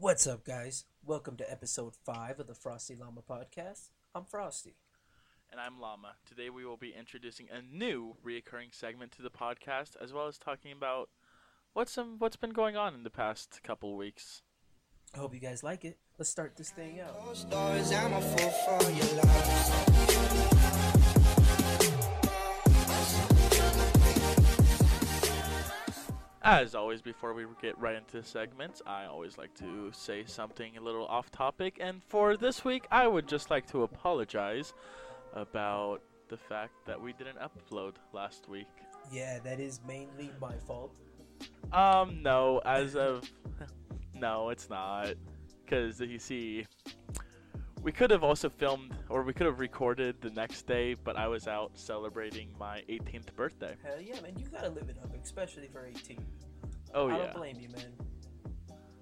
What's up, guys? Welcome to episode 5 of the Frosty Llama podcast. I'm Frosty. And I'm Llama. Today we will be introducing a new reoccurring segment to the podcast, as well as talking about what's some what's been going on in the past couple weeks. I hope you guys like it. Let's start this thing out. As always, before we get right into segments, I always like to say something a little off topic. And for this week, I would just like to apologize about the fact that we didn't upload last week. Yeah, that is mainly my fault. Um, no, as of. no, it's not. Because you see, we could have also filmed, or we could have recorded the next day, but I was out celebrating my 18th birthday. Hell yeah, man. You gotta live it up, especially for 18. Oh, I yeah. I don't blame you, man.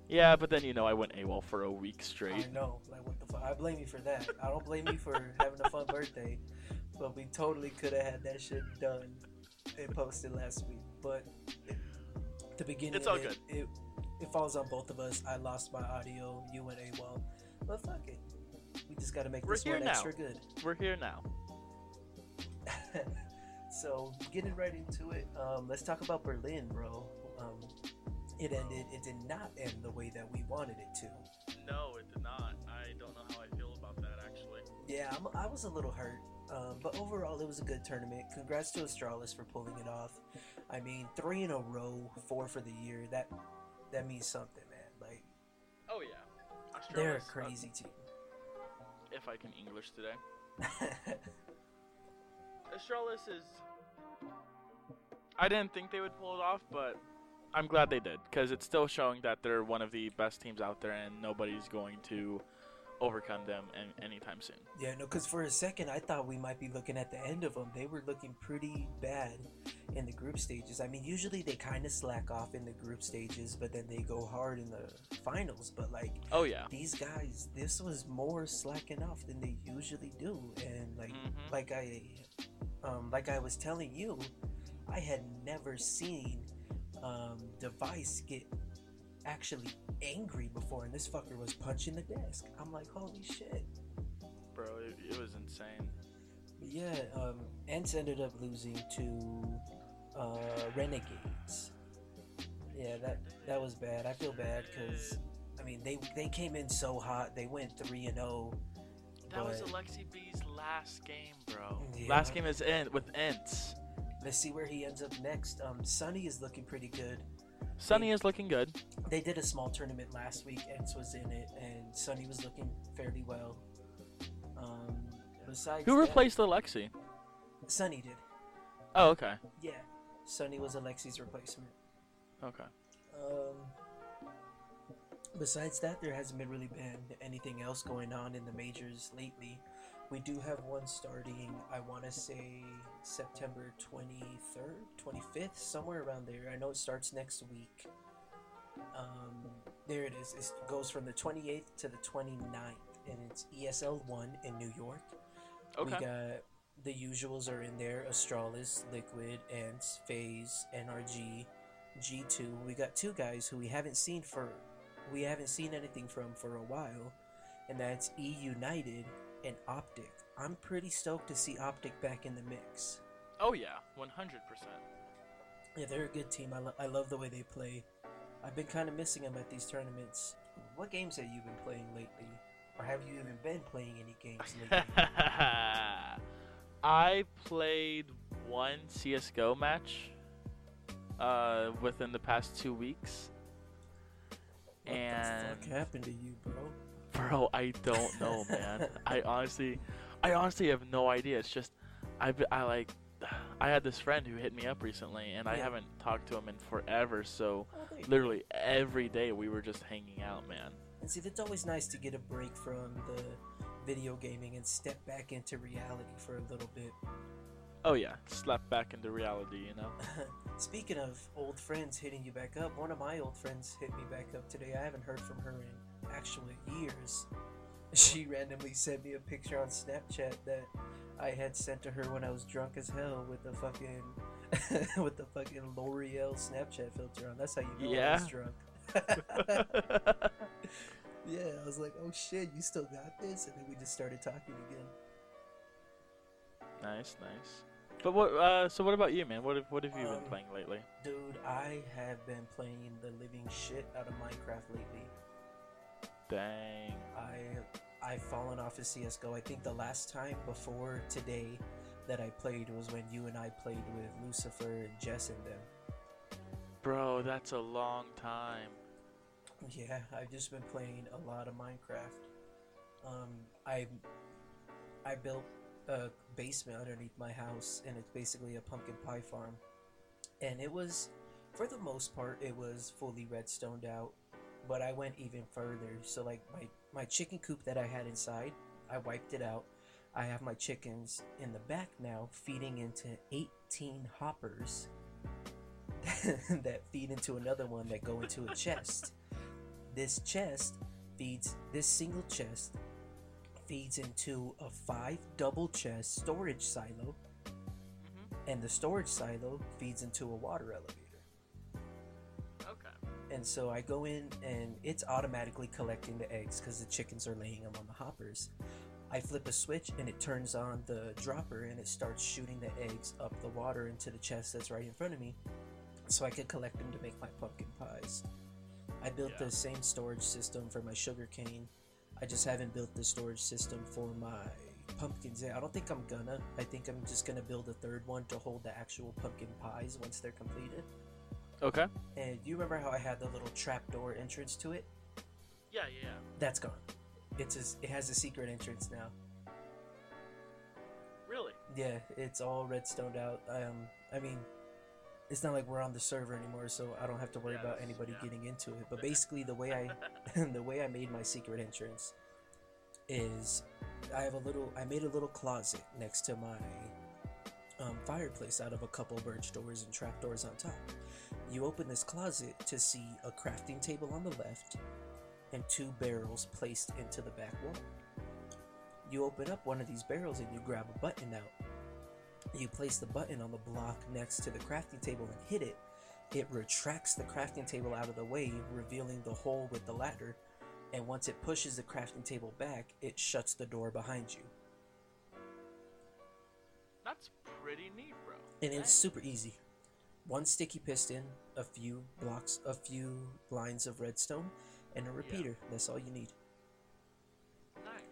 Yeah, but then, you know, I went AWOL for a week straight. I know. Like, what the fuck? I blame you for that. I don't blame you for having a fun birthday. But we totally could have had that shit done and posted last week. But the beginning It's all it, good. It, it falls on both of us. I lost my audio. You went AWOL. But fuck it. We just gotta make We're this one now. extra good. We're here now. so getting right into it, um, let's talk about Berlin, bro. Um, it ended. It did not end the way that we wanted it to. No, it did not. I don't know how I feel about that, actually. Yeah, I'm, I was a little hurt, um, but overall it was a good tournament. Congrats to Astralis for pulling it off. I mean, three in a row, four for the year. That that means something, man. Like Oh, yeah. they're a Astralis, uh, crazy if I can English today. Astralis is. I didn't think they would pull it off, but I'm glad they did because it's still showing that they're one of the best teams out there, and nobody's going to overcome them an- anytime soon. yeah, no, because for a second I thought we might be looking at the end of them. They were looking pretty bad in the group stages. I mean, usually they kind of slack off in the group stages, but then they go hard in the finals. But like Oh yeah. these guys, this was more slacking off than they usually do, and like Mhm. like I um, like I was telling you, I had never seen um, Device get actually angry before, and this fucker was punching the desk. I'm like, holy shit. Bro, it, it was insane. But yeah, um, ENCE ended up losing to uh, Renegades. Yeah, that that was bad. I feel bad because I mean they they came in so hot. They went three and oh. zero. That was Aleksib's last game, bro. Yeah. Last game is in with ENCE. Let's see where he ends up next. Um, Sunny is looking pretty good. Sunny is looking good. They did a small tournament last week. ENCE was in it, and Sunny was looking fairly well. Um, besides Who that- replaced Alexi? Sunny did. Oh, okay. Yeah, Sunny was Alexi's replacement. Okay. Um, besides that, there hasn't been really been anything else going on in the majors lately. We do have one starting, I want to say September 23rd, 25th, somewhere around there. I know it starts next week. Um, there it is. It goes from the 28th to the 29th, and it's ESL 1 in New York. Okay. We got the usuals are in there Astralis, Liquid, ENCE, FaZe, NRG, G2. We got two guys who we haven't seen for we haven't seen anything from for a while, and that's E United and OpTic. I'm pretty stoked to see OpTic back in the mix. Oh yeah, 100%. Yeah, they're a good team. I, lo- I love the way they play. I've been kind of missing them at these tournaments. What games have you been playing lately? Or have you even been playing any games lately? I played one CS:GO match uh, within the past two weeks, what and the fuck happened to you, bro? bro, I don't know, man. I honestly, I honestly have no idea. It's just, I, I like, I had this friend who hit me up recently, and I haven't talked to him in forever. So Oh, there you go. literally every day we were just hanging out, man. And see, it's always nice to get a break from the video gaming and step back into reality for a little bit. Oh yeah, slap back into reality, you know. Speaking of old friends hitting you back up, one of my old friends hit me back up today. I haven't heard from her in actually years. She randomly sent me a picture on Snapchat that I had sent to her when I was drunk as hell with the fucking with the fucking L'Oreal Snapchat filter on. That's how you know I was drunk. Yeah, I was like, "Oh shit, you still got this?" And then we just started talking again. Nice, nice. But what? Uh, so what about you, man? What have what have you been Um, playing lately? Dude, I have been playing the living shit out of Minecraft lately. Dang. I've fallen off of CS:GO. I think the last time before today that I played was when you and I played with Lucifer and Jess and them. Bro, that's a long time. Yeah, I've just been playing a lot of Minecraft. Um, I I built a basement underneath my house, and it's basically a pumpkin pie farm. And it was, for the most part, it was fully redstoned out. But I went even further. So like my my chicken coop that I had inside, I wiped it out. I have my chickens in the back now, feeding into 18 hoppers that feed into another one that go into a chest. This chest feeds this single chest feeds into a five double chest storage silo, Mm-hmm. and the storage silo feeds into a water elevator. And so I go in and it's automatically collecting the eggs because the chickens are laying them on the hoppers. I flip a switch and it turns on the dropper and it starts shooting the eggs up the water into the chest that's right in front of me so I can collect them to make my pumpkin pies. I built Yeah. the same storage system for my sugar cane. I just haven't built the storage system for my pumpkins yet. I don't think I'm gonna. I think I'm just gonna build a third one to hold the actual pumpkin pies once they're completed. Okay. And you remember how I had the little trapdoor entrance to it? Yeah, yeah. That's gone. It's a, it has a secret entrance now. Really? Yeah, it's all redstoned out. Um, I mean, it's not like we're on the server anymore, so I don't have to worry Yeah, about anybody yeah. getting into it. But basically, the way I the way I made my secret entrance is I have a little I made a little closet next to my um, fireplace out of a couple birch doors and trapdoors on top. You open this closet to see a crafting table on the left and two barrels placed into the back wall. You open up one of these barrels and you grab a button out. You place the button on the block next to the crafting table and hit it. It retracts the crafting table out of the way, revealing the hole with the ladder. And once it pushes the crafting table back, it shuts the door behind you. That's pretty neat, bro. And it's super easy. One sticky piston, a few blocks, a few lines of redstone, and a repeater. That's all you need. Nice.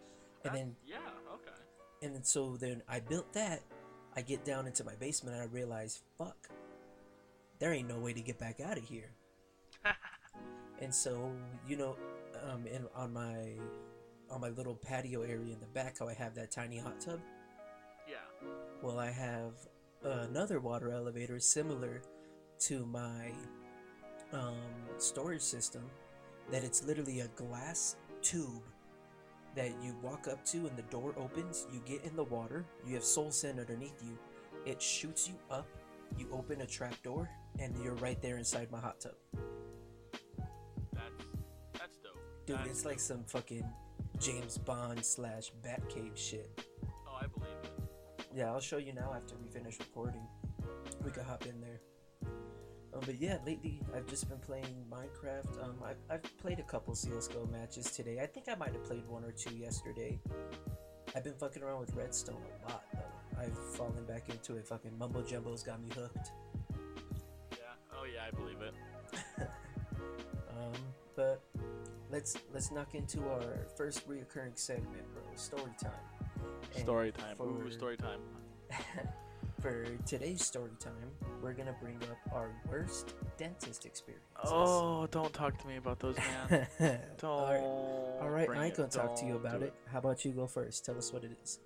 And then- yeah, okay. And then so then I built that. I get down into my basement and I realize, fuck, there ain't no way to get back out of here. and so you know, um, in on my on my little patio area in the back, how I have that tiny hot tub. Well, I have another water elevator similar to my um, storage system. That it's literally a glass tube that you walk up to, and the door opens. You get in the water. You have soul sand underneath you. It shoots you up. You open a trap door, and you're right there inside my hot tub. That's that's dope. Dude, That's it's like some fucking James Bond slash Batcave shit. Yeah, I'll show you now after we finish recording. We can hop in there. Um, but yeah, lately I've just been playing Minecraft. Um, I've, I've played a couple CS:GO matches today. I think I might have played one or two yesterday. I've been fucking around with Redstone a lot though. I've fallen back into it. Fucking Mumbo Jumbo's got me hooked. Yeah. Oh yeah, I believe it. Um, but let's let's knock into our first reoccurring segment, bro. Story time. And Story time. Ooh, for- story time. For today's story time, we're gonna bring up our worst dentist experiences. Oh, don't talk to me about those, man. Don't. All right, all right. I ain't gonna talk to you about do it. How about you go first? Tell us what it is.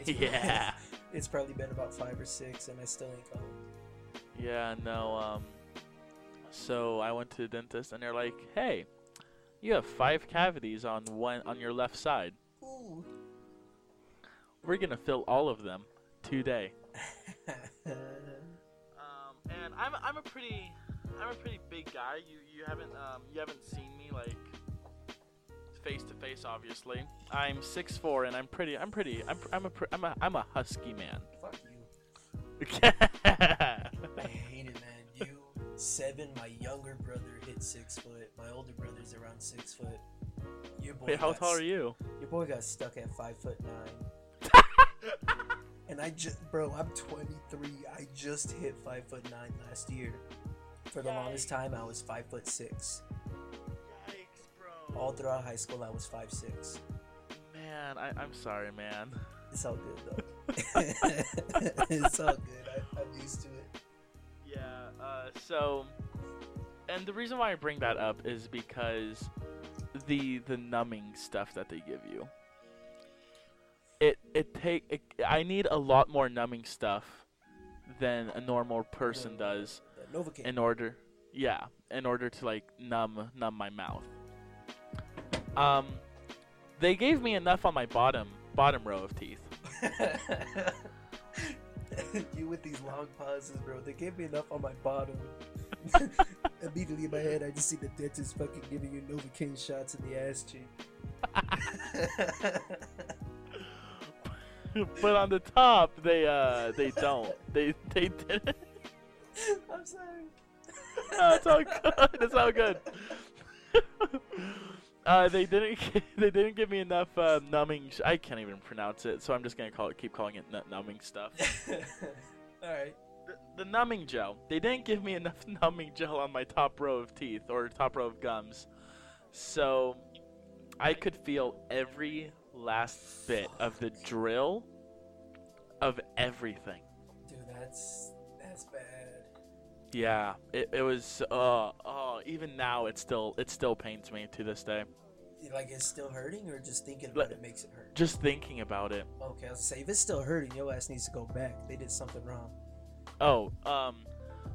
Yeah. It's probably been about five or six, and I still ain't gone. Yeah, no. Um, so I went to the dentist, and they're like, "Hey, you have five cavities on one on your left side. Ooh. We're gonna fill all of them today." Um, and I'm I'm a pretty I'm a pretty big guy. You you haven't um you haven't seen me like face to face, obviously. I'm 6'4", and I'm pretty. I'm pretty. I'm. I'm a. pr- I'm a. I'm a husky man. Fuck you. I hate it, man. You seven. My younger brother hit six foot. My older brother's around six foot. Your boy Wait, how tall s- are you? Your boy got stuck at five foot nine. and I just, bro, I'm 23. I just hit five foot nine last year. For the longest time, I was five foot six. All throughout high school, I was five six. Man, I, I'm sorry, man. It's all good though. it's all good. I, I'm used to it. Yeah. Uh, so, and the reason why I bring that up is because the the numbing stuff that they give you. It it take it, I need a lot more numbing stuff than a normal person does Novocaine. in order yeah in order to like numb numb my mouth um they gave me enough on my bottom bottom row of teeth you with these long pauses, bro. They gave me enough on my bottom. Immediately in my head, I just see the dentist fucking giving you Novocaine shots in the ass cheek. but on the top they uh they don't they they didn't I'm sorry. no, it's all good it's all good uh they didn't they didn't give me enough uh, numbing sh- I can't even pronounce it so I'm just gonna call it keep calling it nu- numbing stuff All right. the, the numbing gel. They didn't give me enough numbing gel on my top row of teeth or top row of gums. So I could feel every last bit of the drill of everything. Dude, that's that's bad. Yeah, it, it was uh oh even now it still it still pains me to this day. Like it's still hurting, or just thinking Like- about it makes it hurt. Just thinking about it. Okay, I was say if it's still hurting, your ass needs to go back. They did something wrong. Oh, um,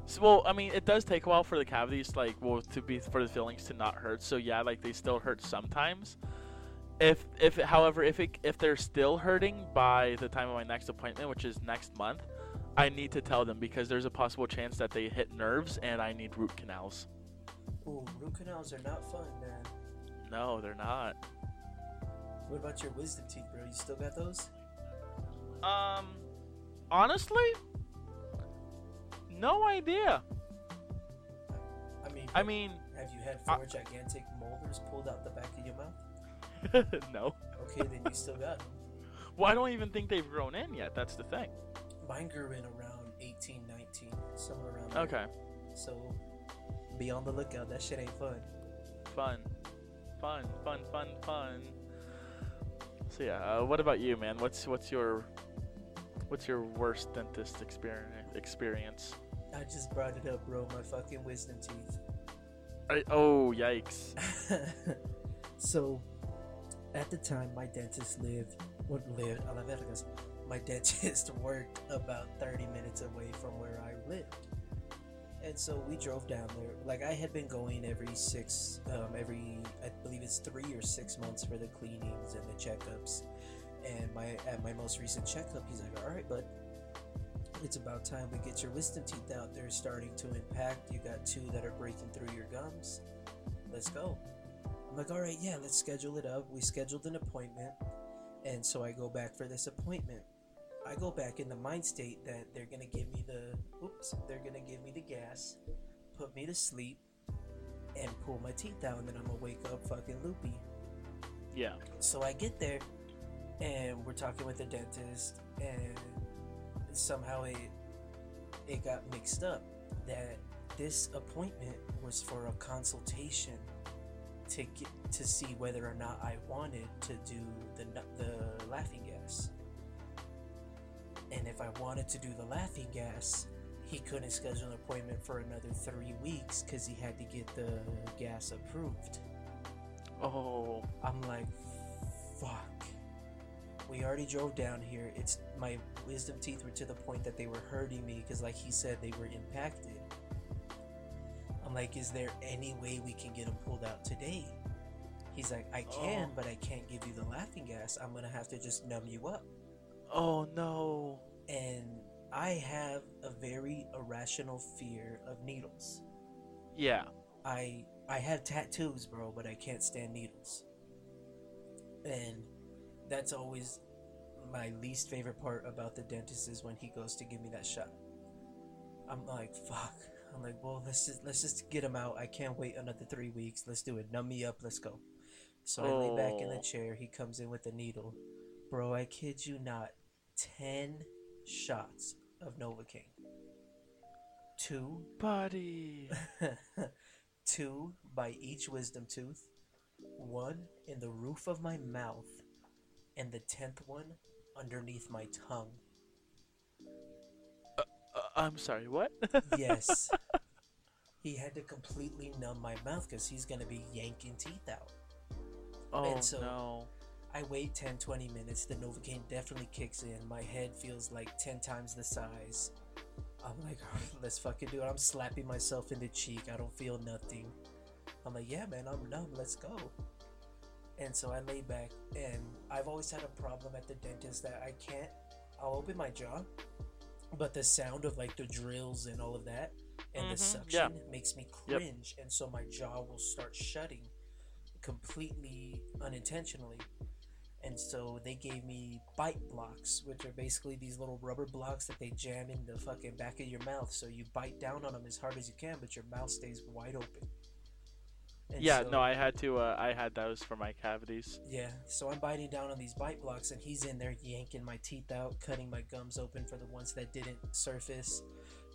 so, well, I mean, it does take a while for the cavities, like, well, to be for the fillings to not hurt. So yeah, like they still hurt sometimes. If if however if it if they're still hurting by the time of my next appointment, which is next month, I need to tell them because there's a possible chance that they hit nerves and I need root canals. Ooh, root canals are not fun, man. No, they're not. What about your wisdom teeth, bro? You still got those? Um, honestly, no idea. I mean, I mean, have you had I- four gigantic molars pulled out the back of your mouth? no. Okay, then you still got them. Well, I don't even think they've grown in yet. That's the thing. Mine grew in around 18, 19, somewhere around there. Okay. So be on the lookout. That shit ain't fun. Fun, fun, fun, fun, fun. So yeah, uh, what about you, man? What's what's your what's your worst dentist experience? Experience? I just brought it up, bro. My fucking wisdom teeth. I, oh, yikes! so, at the time, my dentist lived, what lived, a la vergas. My dentist worked about 30 minutes away from where I lived. And so we drove down there. Like I had been going every six, um, every I believe it's three or six months for the cleanings and the checkups. And my at my most recent checkup, he's like, "All right, bud, it's about time we get your wisdom teeth out. They're starting to impact. You got two that are breaking through your gums. Let's go." I'm like, "All right, yeah, let's schedule it up." We scheduled an appointment, and so I go back for this appointment. I go back in the mind state that they're gonna give me the oops, they're gonna give me the gas, put me to sleep, and pull my teeth out, and then I'm gonna wake up fucking loopy. Yeah. So I get there, and we're talking with the dentist, and somehow it it got mixed up that this appointment was for a consultation to get to see whether or not I wanted to do the the laughing. And if I wanted to do the laughing gas, he couldn't schedule an appointment for another three weeks because he had to get the gas approved. Oh, I'm like, fuck. We already drove down here. It's my wisdom teeth were to the point that they were hurting me because, like he said, they were impacted. I'm like, is there any way we can get them pulled out today? He's like, I can, Oh. but I can't give you the laughing gas. I'm gonna have to just numb you up. Oh no. And I have a very irrational fear of needles. Yeah. I I have tattoos, bro, but I can't stand needles. And that's always my least favorite part about the dentist is when he goes to give me that shot. I'm like, fuck. I'm like, well, let's just let's just get him out. I can't wait another three weeks. Let's do it. Numb me up. Let's go. So I lay back in the Oh. chair. He comes in with a needle. Bro, I kid you not. Ten shots of Novocaine. Two Buddy. two by each wisdom tooth, one in the roof of my mouth, and the tenth one underneath my tongue. Uh, I'm sorry, what? Yes. he had to completely numb my mouth because he's going to be yanking teeth out. oh And so- no. I wait 10 20 minutes. The Novocaine definitely kicks in. My head feels like 10 times the size. I'm like, let's fucking do it. I'm slapping myself in the cheek. I don't feel nothing. I'm like, yeah, man, I'm numb. Let's go. And so I lay back, and I've always had a problem at the dentist that I can't. I'll open my jaw, but the sound of like the drills and all of that, and the Mhm, suction yeah. makes me Yep. cringe, and so my jaw will start shutting completely unintentionally. And so they gave me bite blocks, which are basically these little rubber blocks that they jam in the fucking back of your mouth. So you bite down on them as hard as you can, but your mouth stays wide open. And Yeah, so- no, I had to. Uh, I had those for my cavities. Yeah, so I'm biting down on these bite blocks, and he's in there yanking my teeth out, cutting my gums open for the ones that didn't surface.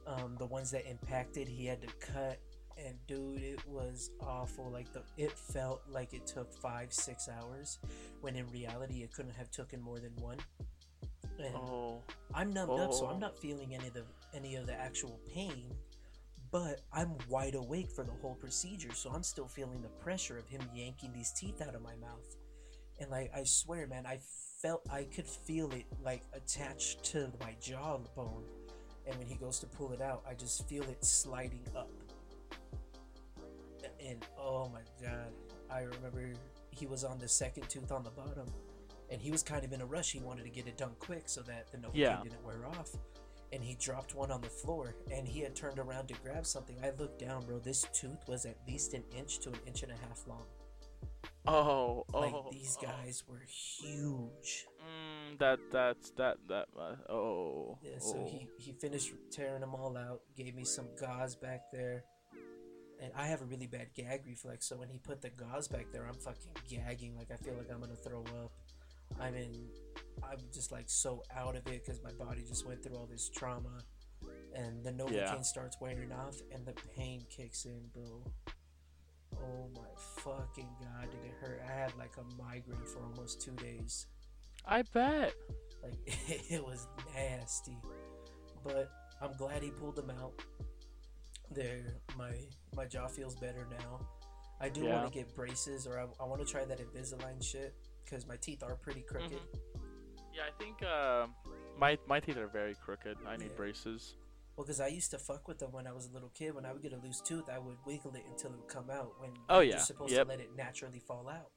Um, the ones that impacted, he had to cut. And dude, it was awful. Like the, it felt like it took five, six hours, when in reality it couldn't have taken more than one. And Oh, I'm numbed up, so Oh. I'm not feeling any of the any of the actual pain. But I'm wide awake for the whole procedure, so I'm still feeling the pressure of him yanking these teeth out of my mouth. And like I swear, man, I felt I could feel it like attached to my jawbone. And when he goes to pull it out, I just feel it sliding up. And oh my god, I remember he was on the second tooth on the bottom, and he was kind of in a rush. He wanted to get it done quick so that the Novocaine Yeah. didn't wear off. And he dropped one on the floor, and he had turned around to grab something. I looked down, bro. This tooth was at least an inch to an inch and a half long. oh, oh. Like these oh. guys were huge. Mm, that that's that that. Uh, oh. Yeah, so oh. he he finished tearing them all out. Gave me some gauze back there, and I have a really bad gag reflex. So when he put the gauze back there, I'm fucking gagging. Like I feel like I'm gonna throw up. I'm in. I'm just like so out of it because my body just went through all this trauma, and the Novocaine Yeah. starts wearing off, and the pain kicks in, bro. Oh my fucking god, did it hurt? I had like a migraine for almost two days. I bet. Like it was nasty, but I'm glad he pulled them out. There, my my jaw feels better now. I do Yeah. want to get braces, or I, I want to try that Invisalign shit because my teeth are pretty crooked. Yeah, I think uh, my my teeth are very crooked. I need Yeah. braces. Well, because I used to fuck with them when I was a little kid. When I would get a loose tooth, I would wiggle it until it would come out. When Oh, you're yeah. supposed Yep. to let it naturally fall out.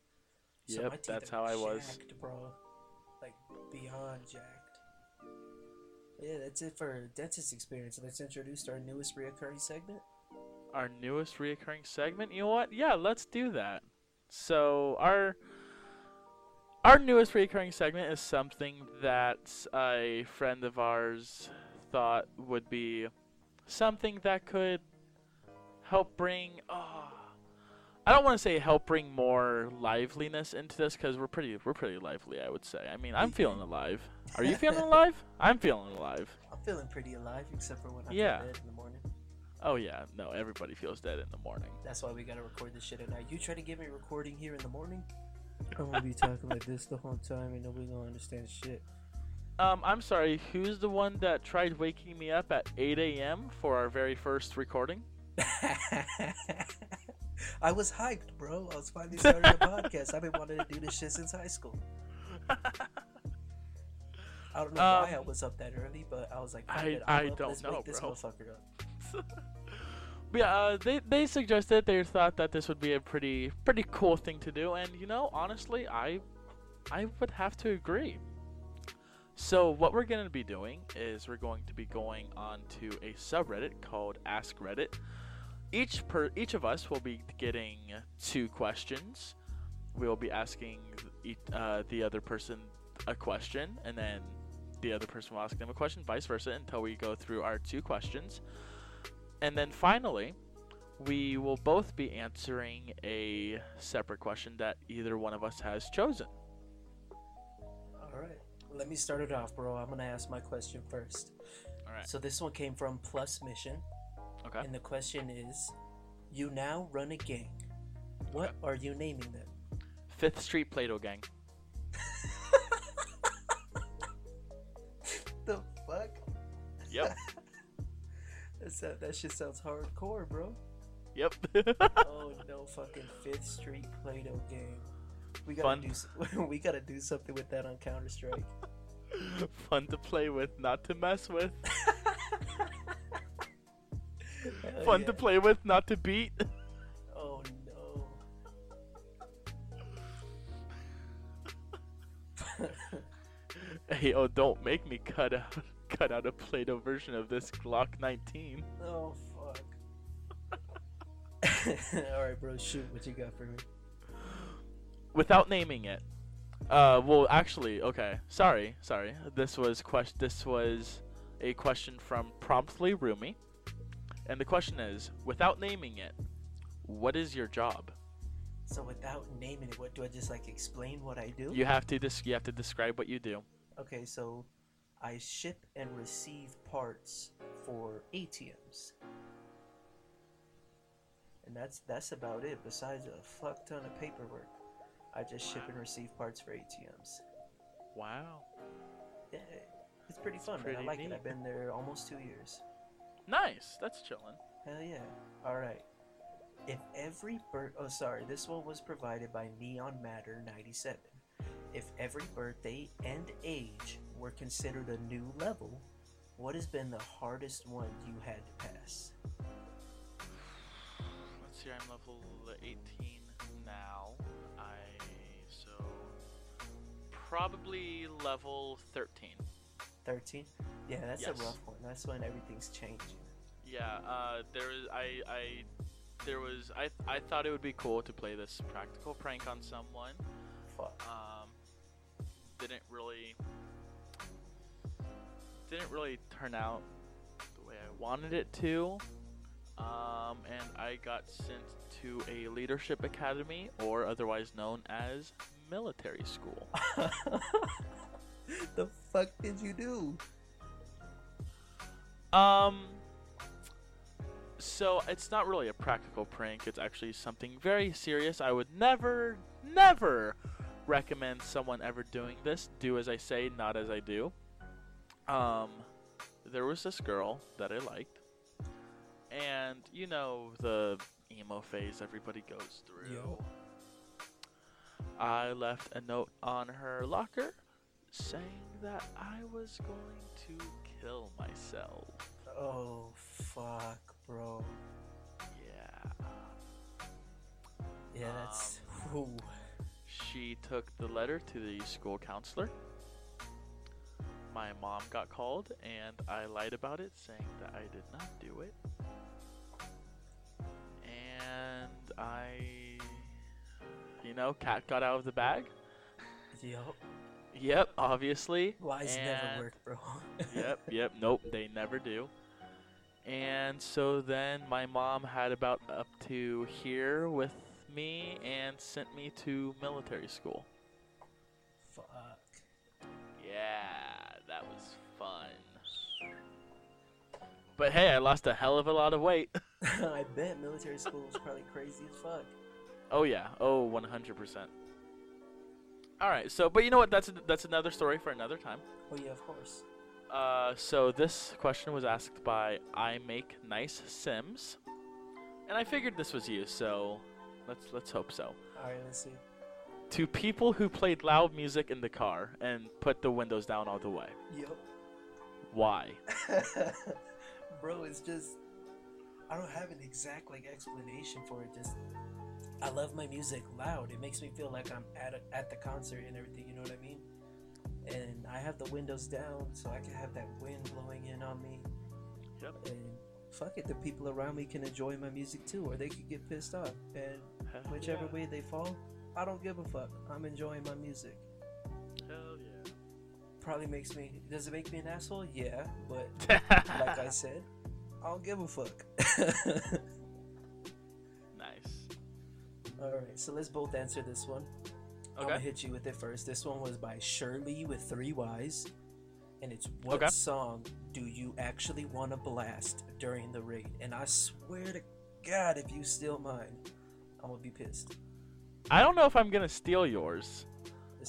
So Yep, my teeth that's how I was. jacked, bro. Like beyond jacked. Yeah, that's it for dentist experience. Let's introduce our newest reoccurring segment. Our newest reoccurring segment. You know what? Yeah, let's do that. So our our newest reoccurring segment is something that a friend of ours thought would be something that could help bring. Oh, I don't want to say help bring more liveliness into this because we're pretty we're pretty lively. I would say. I mean, I'm feeling alive. Are you feeling alive? I'm feeling alive. I'm feeling pretty alive, except for when I Yeah. feel dead in the morning. Oh yeah, no, everybody feels dead in the morning. That's why we gotta record this shit at night. You try to get me recording here in the morning, I'm gonna be talking like this the whole time, and nobody gonna understand shit. Um, I'm sorry. Who's the one that tried waking me up at 8 a.m. for our very first recording? I was hyped, bro. I was finally starting a podcast. I've been wanting to do this shit since high school. I don't know why Um, I was up that early, but I was like, I- I don't Let's know, this bro. motherfucker up. Yeah, uh, they they suggested they thought that this would be a pretty pretty cool thing to do, and you know, honestly, I I would have to agree. So what we're gonna be doing is we're going to be going on to a subreddit called Ask Reddit. Each per each of us will be getting two questions. We will be asking each, uh, the other person a question, and then the other person will ask them a question, vice versa, until we go through our two questions. And then finally, we will both be answering a separate question that either one of us has chosen. All right. Let me start it off, bro. I'm gonna ask my question first. All right. So this one came from Plus Mission, Okay. and the question is: You now run a gang. What are you naming them? Fifth Street Play-Doh Gang. The fuck? Yep. That's that, that shit sounds hardcore, bro. yep. oh no, fucking Fifth Street Play-Doh game. We gotta Fun. do we gotta do something with that on Counter Strike. Fun to play with, not to mess with. Fun to play with, not to beat. Oh no. Hey, oh, don't make me cut out cut out a Play-Doh version of this Glock 19. oh fuck. All right, bro. Shoot, what you got for me? Without naming it. Uh, well, actually, okay. Sorry, sorry. This was quest. This was a question from Promptly Roomy, and the question is, without naming it, what is your job? So without naming it, what do I just like explain what I do? You have to dis- You have to describe what you do. Okay, so I ship and receive parts for ATMs. And that's that's about it. Besides a fuck ton of paperwork, I just ship and receive parts for ATMs. Wow. Yeah, it's pretty fun, man. pretty I like neat. it. I've been there almost two years. Nice. That's chilling. Hell yeah. All right. If every birth, oh sorry, this one was provided by Neon Matter 97. If every birthday and age were considered a new level, what has been the hardest one you had to pass? Let's see. I'm level 18 now. I so probably level 13. 13? Yeah, that's Yes. a rough one. That's when everything's changing. Yeah, uh, there is I I there was I I thought it would be cool to play this practical prank on someone. Fuck. Um, didn't really didn't really turn out the way I wanted it to. Um, and I got sent to a leadership academy, or otherwise known as military school. the fuck did you do? Um. So it's not really a practical prank. It's actually something very serious. I would never, never recommend someone ever doing this. Do as I say, not as I do. Um, there was this girl that I liked, and you know the emo phase everybody goes through. Yo. I left a note on her locker saying that I was going to kill myself. Oh, fuck, bro. Yeah. Yeah, that's. Um, Ooh. She took the letter to the school counselor. My mom got called, and I lied about it, saying that I did not do it. And I, you know, cat got out of the bag. Yup. Yep, obviously. Lies And- never work, bro. yep, yep, nope, they never do. And so then my mom had about up to here with me and sent me to military school. Fuck. Yeah, that was fun. But hey, I lost a hell of a lot of weight. I bet military school is probably crazy as fuck. oh yeah, oh 100%. All right, so but you know what? That's that's another story for another time. Oh yeah, of course. Uh, so this question was asked by I make nice Sims, and I figured this was you. So let's let's hope so. All right, let's see. To people who played loud music in the car and put the windows down all the way, Yup. why? Bro, it's just I don't have an exact like explanation for it. Just I love my music loud. It makes me feel like I'm at a, at the concert and everything. You know what I mean? And I have the windows down so I can have that wind blowing in on me. Yep. And fuck it, the people around me can enjoy my music too, or they could get pissed off. And whichever yeah. way they fall, I don't give a fuck. I'm enjoying my music. Hell yeah. Probably makes me. Does it make me an asshole? Yeah, but like I said, I don't give a fuck. All right, so let's both answer this one. I'm gonna hit you with it first. This one was by Shirley with three Y's, and it's what Okay. song do you actually want to blast during the raid? And I swear to God, if you steal mine, I'm gonna be pissed. I don't know if I'm gonna steal yours.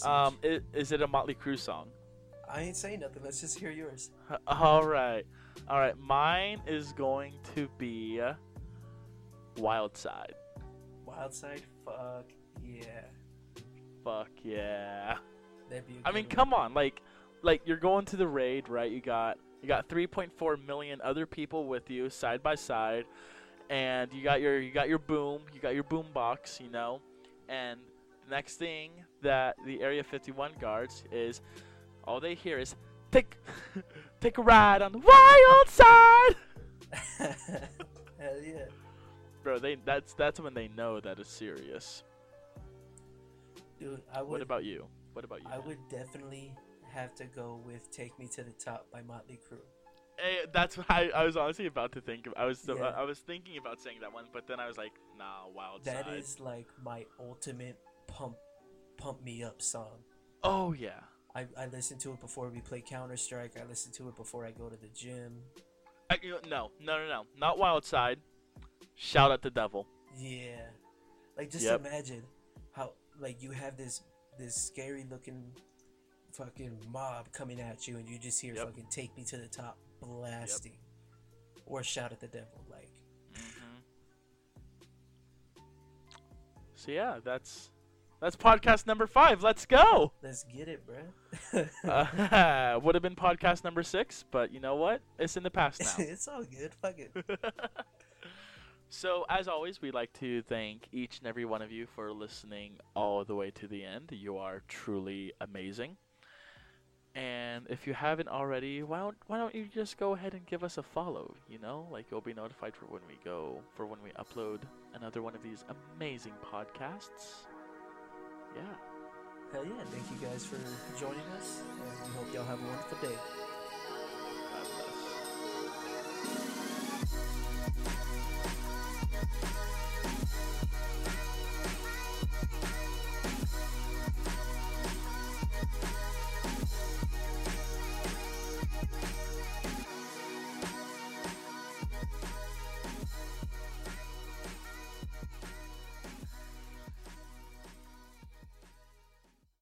Um, is it a Motley Crue song? I ain't saying nothing. Let's just hear yours. All right, all right. Mine is going to be Wild Side. Wild side, fuck yeah, Fuck yeah. that'd be. I mean, one. come on, like, like you're going to the raid, right? You got you got 3.4 million other people with you side by side, and you got your you got your boom, you got your boom box, you know, and the next thing that the Area 51 guards is, all they hear is take take a ride on the wild side, Hell yeah. Bro. They that's that's when they know that it's serious. Dude, I would. What about you? What about you? I would definitely have to go with "Take Me to the Top" by Motley Crue. Eh, that's what I, I was honestly about to think of. I was Yeah. I was thinking about saying that one, but then I was like, nah, Wild That Side. is like my ultimate pump, pump me up song. Oh yeah. I, I listen to it before we play Counter Strike. I listen to it before I go to the gym. I, you know, no, no, no, no, not Wild Side. Shout at the devil. Yeah, like just Yep. imagine how like you have this this scary looking fucking mob coming at you, and you just hear Yep. fucking "Take Me to the Top" blasting, or "Shout at the Devil." Like, hmm So yeah, that's that's podcast number five. Let's go. let's get it, bruh. Uh, would have been podcast number six, but you know what? It's in the past now. it's all good. Fuck it. So, as always, we'd like to thank each and every one of you for listening all the way to the end. You are truly amazing. And if you haven't already, why don't why don't you just go ahead and give us a follow? You know, like you'll be notified for when we go for when we upload another one of these amazing podcasts. Yeah. Hell yeah! Thank you guys for joining us, and we hope y'all have a wonderful day.